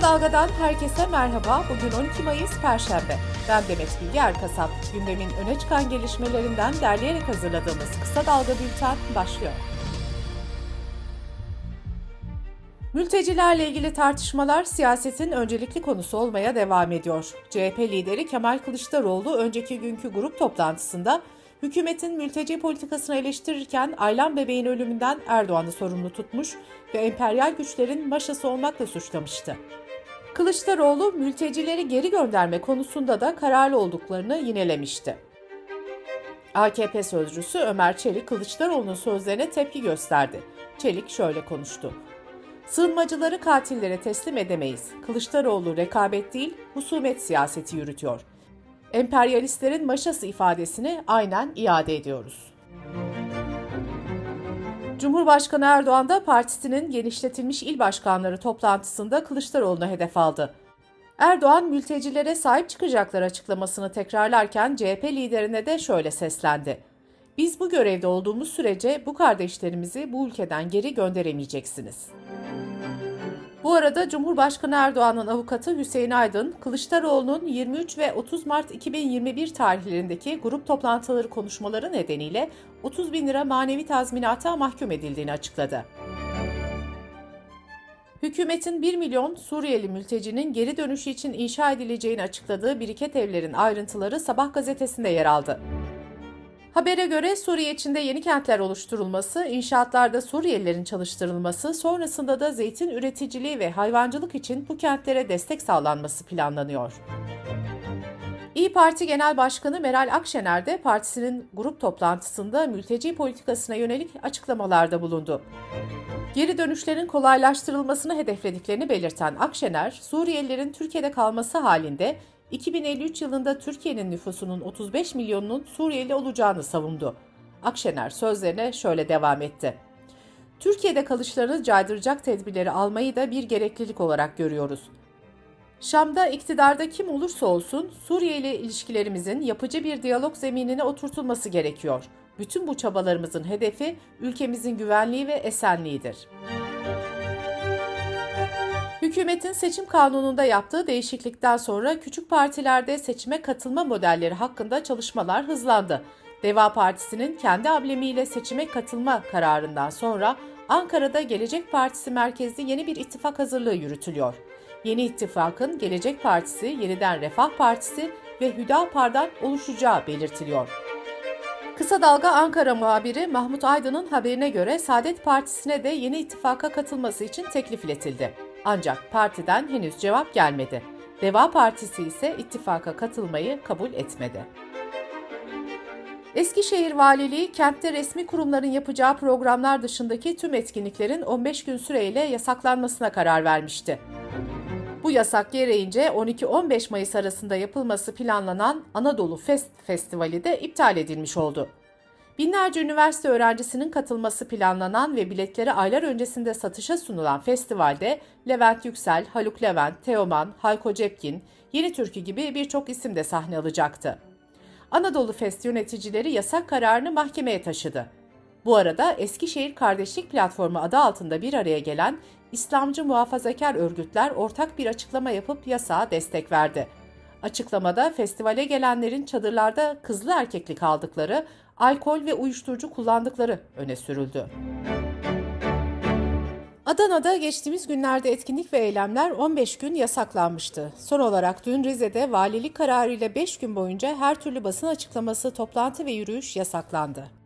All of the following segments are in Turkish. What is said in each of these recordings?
Kısa Dalga'dan herkese merhaba. Bugün 12 Mayıs Perşembe. Ben Demet Bilge Erkasap. Gündemin öne çıkan gelişmelerinden derleyerek hazırladığımız Kısa Dalga Bülten başlıyor. Mültecilerle ilgili tartışmalar siyasetin öncelikli konusu olmaya devam ediyor. CHP lideri Kemal Kılıçdaroğlu önceki günkü grup toplantısında hükümetin mülteci politikasını eleştirirken Aylan bebeğin ölümünden Erdoğan'ı sorumlu tutmuş ve emperyal güçlerin maşası olmakla suçlamıştı. Kılıçdaroğlu mültecileri geri gönderme konusunda da kararlı olduklarını yinelemişti. AKP sözcüsü Ömer Çelik Kılıçdaroğlu'nun sözlerine tepki gösterdi. Çelik şöyle konuştu. Sığınmacıları katillere teslim edemeyiz. Kılıçdaroğlu rekabet değil, husumet siyaseti yürütüyor. Emperyalistlerin maşası ifadesini aynen iade ediyoruz. Cumhurbaşkanı Erdoğan da partisinin genişletilmiş il başkanları toplantısında Kılıçdaroğlu'na hedef aldı. Erdoğan mültecilere sahip çıkacaklar açıklamasını tekrarlarken CHP liderine de şöyle seslendi. Biz bu görevde olduğumuz sürece bu kardeşlerimizi bu ülkeden geri gönderemeyeceksiniz. Bu arada Cumhurbaşkanı Erdoğan'ın avukatı Hüseyin Aydın, Kılıçdaroğlu'nun 23 ve 30 Mart 2021 tarihlerindeki grup toplantıları konuşmaları nedeniyle 30 bin lira manevi tazminata mahkum edildiğini açıkladı. Hükümetin 1 milyon Suriyeli mültecinin geri dönüşü için inşa edileceğini açıkladığı biriket evlerin ayrıntıları Sabah gazetesinde yer aldı. Habere göre Suriye içinde yeni kentler oluşturulması, inşaatlarda Suriyelilerin çalıştırılması, sonrasında da zeytin üreticiliği ve hayvancılık için bu kentlere destek sağlanması planlanıyor. İyi Parti Genel Başkanı Meral Akşener de partisinin grup toplantısında mülteci politikasına yönelik açıklamalarda bulundu. Geri dönüşlerin kolaylaştırılmasını hedeflediklerini belirten Akşener, Suriyelilerin Türkiye'de kalması halinde 2053 yılında Türkiye'nin nüfusunun 35 milyonunun Suriyeli olacağını savundu. Akşener sözlerine şöyle devam etti. Türkiye'de kalışlarını caydıracak tedbirleri almayı da bir gereklilik olarak görüyoruz. Şam'da iktidarda kim olursa olsun Suriye ile ilişkilerimizin yapıcı bir diyalog zeminine oturtulması gerekiyor. Bütün bu çabalarımızın hedefi ülkemizin güvenliği ve esenliğidir. Hükümetin seçim kanununda yaptığı değişiklikten sonra küçük partilerde seçime katılma modelleri hakkında çalışmalar hızlandı. Deva Partisi'nin kendi ablemiyle seçime katılma kararından sonra Ankara'da Gelecek Partisi merkezli yeni bir ittifak hazırlığı yürütülüyor. Yeni ittifakın Gelecek Partisi, Yeniden Refah Partisi ve Hüdapar'dan oluşacağı belirtiliyor. Kısa Dalga Ankara muhabiri Mahmut Aydın'ın haberine göre Saadet Partisi'ne de yeni ittifaka katılması için teklif iletildi. Ancak partiden henüz cevap gelmedi. Deva Partisi ise ittifaka katılmayı kabul etmedi. Eskişehir Valiliği kentte resmi kurumların yapacağı programlar dışındaki tüm etkinliklerin 15 gün süreyle yasaklanmasına karar vermişti. Bu yasak gereğince 12-15 Mayıs arasında yapılması planlanan Anadolu Fest Festivali de iptal edilmiş oldu. Binlerce üniversite öğrencisinin katılması planlanan ve biletleri aylar öncesinde satışa sunulan festivalde Levent Yüksel, Haluk Levent, Teoman, Hayko Cepkin, Yeni Türkü gibi birçok isim de sahne alacaktı. Anadolu Fest yöneticileri yasak kararını mahkemeye taşıdı. Bu arada Eskişehir Kardeşlik Platformu adı altında bir araya gelen İslamcı muhafazakar örgütler ortak bir açıklama yapıp yasağa destek verdi. Açıklamada festivale gelenlerin çadırlarda kızlı erkekli kaldıkları, alkol ve uyuşturucu kullandıkları öne sürüldü. Adana'da geçtiğimiz günlerde etkinlik ve eylemler 15 gün yasaklanmıştı. Son olarak dün Rize'de valilik kararıyla 5 gün boyunca her türlü basın açıklaması, toplantı ve yürüyüş yasaklandı.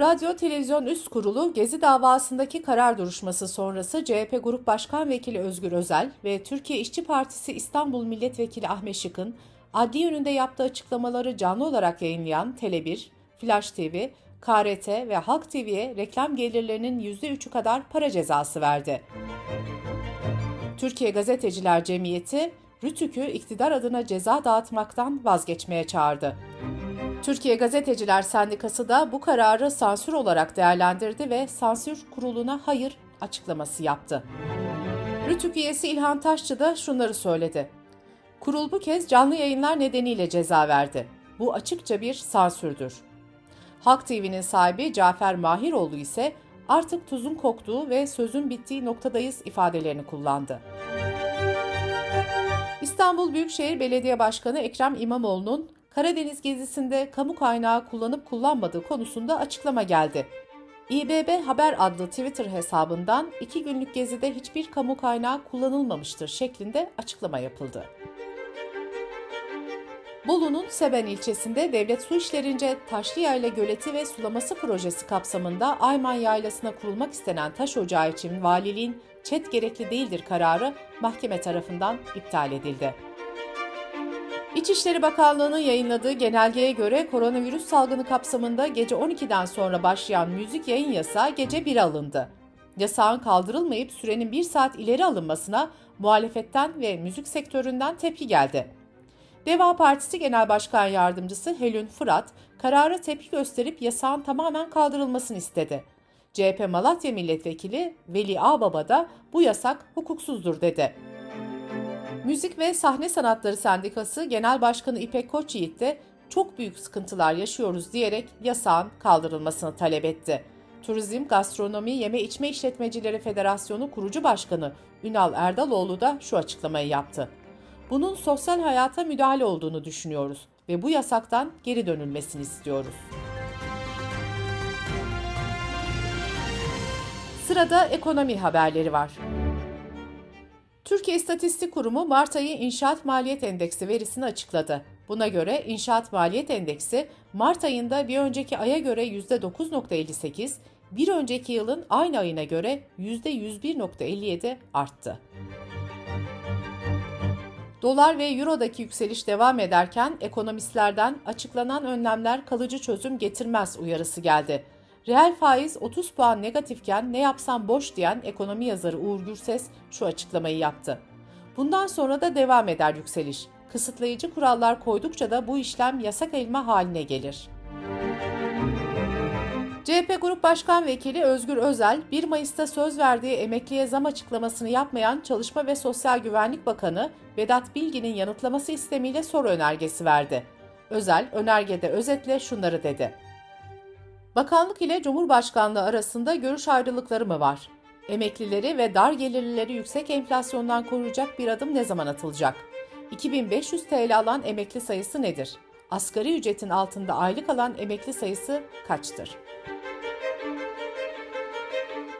Radyo Televizyon Üst Kurulu Gezi davasındaki karar duruşması sonrası CHP Grup Başkan Vekili Özgür Özel ve Türkiye İşçi Partisi İstanbul Milletvekili Ahmet Şık'ın adli yönünde yaptığı açıklamaları canlı olarak yayınlayan Tele1, Flash TV, KRT ve Halk TV'ye reklam gelirlerinin %3'ü kadar para cezası verdi. Türkiye Gazeteciler Cemiyeti, Rütük'ü iktidar adına ceza dağıtmaktan vazgeçmeye çağırdı. Türkiye Gazeteciler Sendikası da bu kararı sansür olarak değerlendirdi ve sansür kuruluna hayır açıklaması yaptı. Rütük üyesi İlhan Taşçı da şunları söyledi. Kurul bu kez canlı yayınlar nedeniyle ceza verdi. Bu açıkça bir sansürdür. Halk TV'nin sahibi Cafer Mahiroğlu ise artık tuzun koktuğu ve sözün bittiği noktadayız ifadelerini kullandı. İstanbul Büyükşehir Belediye Başkanı Ekrem İmamoğlu'nun Karadeniz gezisinde kamu kaynağı kullanıp kullanmadığı konusunda açıklama geldi. İBB Haber adlı Twitter hesabından iki günlük gezide hiçbir kamu kaynağı kullanılmamıştır şeklinde açıklama yapıldı. Bolu'nun Seben ilçesinde devlet su işlerince Taşlıyayla Göleti ve Sulaması projesi kapsamında Ayman Yaylası'na kurulmak istenen taş ocağı için valiliğin çet gerekli değildir kararı mahkeme tarafından iptal edildi. İçişleri Bakanlığı'nın yayınladığı genelgeye göre koronavirüs salgını kapsamında gece 12'den sonra başlayan müzik yayın yasağı gece 1'e alındı. Yasağın kaldırılmayıp sürenin 1 saat ileri alınmasına muhalefetten ve müzik sektöründen tepki geldi. Deva Partisi Genel Başkan Yardımcısı Helün Fırat, karara tepki gösterip yasağın tamamen kaldırılmasını istedi. CHP Malatya Milletvekili Veli Ağbaba da bu yasak hukuksuzdur dedi. Müzik ve Sahne Sanatları Sendikası Genel Başkanı İpek Koçyiğit de çok büyük sıkıntılar yaşıyoruz diyerek yasağın kaldırılmasını talep etti. Turizm, Gastronomi, Yeme İçme İşletmecileri Federasyonu kurucu başkanı Ünal Erdaloğlu da şu açıklamayı yaptı. Bunun sosyal hayata müdahale olduğunu düşünüyoruz ve bu yasaktan geri dönülmesini istiyoruz. Sırada ekonomi haberleri var. Türkiye İstatistik Kurumu Mart ayı inşaat maliyet endeksi verisini açıkladı. Buna göre inşaat maliyet endeksi Mart ayında bir önceki aya göre %9.58, bir önceki yılın aynı ayına göre %101.57 arttı. Dolar ve Euro'daki yükseliş devam ederken ekonomistlerden açıklanan önlemler kalıcı çözüm getirmez uyarısı geldi. Reel faiz 30 puan negatifken ne yapsam boş diyen ekonomi yazarı Uğur Gürses şu açıklamayı yaptı. Bundan sonra da devam eder yükseliş. Kısıtlayıcı kurallar koydukça da bu işlem yasak elma haline gelir. CHP Grup Başkan Vekili Özgür Özel, 1 Mayıs'ta söz verdiği emekliye zam açıklamasını yapmayan Çalışma ve Sosyal Güvenlik Bakanı Vedat Bilgin'in yanıtlaması istemiyle soru önergesi verdi. Özel, önergede özetle şunları dedi. Bakanlık ile Cumhurbaşkanlığı arasında görüş ayrılıkları mı var? Emeklileri ve dar gelirlileri yüksek enflasyondan koruyacak bir adım ne zaman atılacak? 2500 TL alan emekli sayısı nedir? Asgari ücretin altında aylık alan emekli sayısı kaçtır?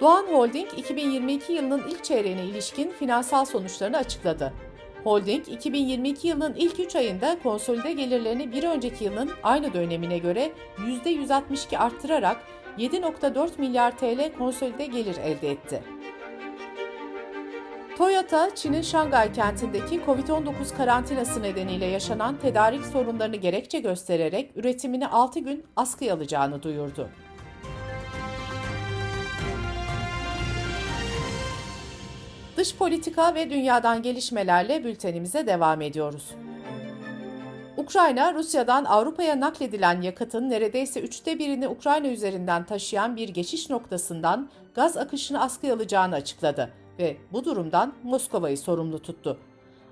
Doğan Holding 2022 yılının ilk çeyreğine ilişkin finansal sonuçlarını açıkladı. Holding 2022 yılının ilk 3 ayında konsolide gelirlerini bir önceki yılın aynı dönemine göre %162 arttırarak 7.4 milyar TL konsolide gelir elde etti. Toyota, Çin'in Şangay kentindeki COVID-19 karantinası nedeniyle yaşanan tedarik sorunlarını gerekçe göstererek üretimini 6 gün askıya alacağını duyurdu. Dış politika ve dünyadan gelişmelerle bültenimize devam ediyoruz. Ukrayna, Rusya'dan Avrupa'ya nakledilen yakıtın neredeyse üçte birini Ukrayna üzerinden taşıyan bir geçiş noktasından gaz akışını askıya alacağını açıkladı ve bu durumdan Moskova'yı sorumlu tuttu.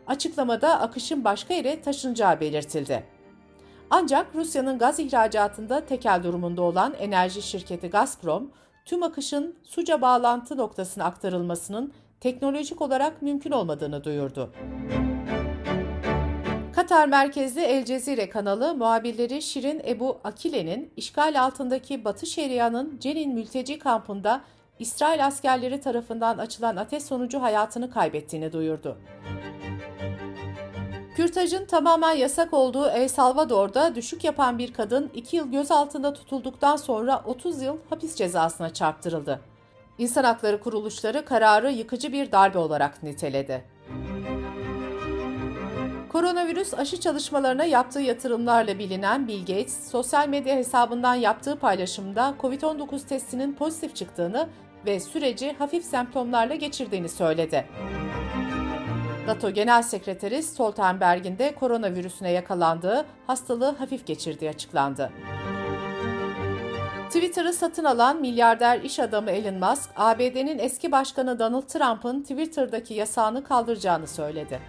Açıklamada akışın başka yere taşınacağı belirtildi. Ancak Rusya'nın gaz ihracatında tekel durumunda olan enerji şirketi Gazprom, tüm akışın suca bağlantı noktasına aktarılmasının teknolojik olarak mümkün olmadığını duyurdu. Katar merkezli El Cezire kanalı muhabirleri Şirin Ebu Akile'nin işgal altındaki Batı Şeria'nın Cenin mülteci kampında İsrail askerleri tarafından açılan ateş sonucu hayatını kaybettiğini duyurdu. Kürtajın tamamen yasak olduğu El Salvador'da düşük yapan bir kadın 2 yıl gözaltında tutulduktan sonra 30 yıl hapis cezasına çarptırıldı. İnsan hakları kuruluşları kararı yıkıcı bir darbe olarak niteledi. Koronavirüs aşı çalışmalarına yaptığı yatırımlarla bilinen Bill Gates, sosyal medya hesabından yaptığı paylaşımda COVID-19 testinin pozitif çıktığını ve süreci hafif semptomlarla geçirdiğini söyledi. NATO Genel Sekreteri Stoltenberg'in de koronavirüsüne yakalandığı, hastalığı hafif geçirdiği açıklandı. Twitter'ı satın alan milyarder iş adamı Elon Musk, ABD'nin eski başkanı Donald Trump'ın Twitter'daki yasağını kaldıracağını söyledi.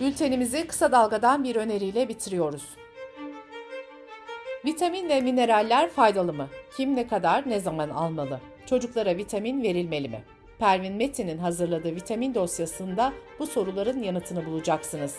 Bültenimizi kısa dalgadan bir öneriyle bitiriyoruz. Vitamin ve mineraller faydalı mı? Kim ne kadar ne zaman almalı? Çocuklara vitamin verilmeli mi? Pervin Metin'in hazırladığı vitamin dosyasında bu soruların yanıtını bulacaksınız.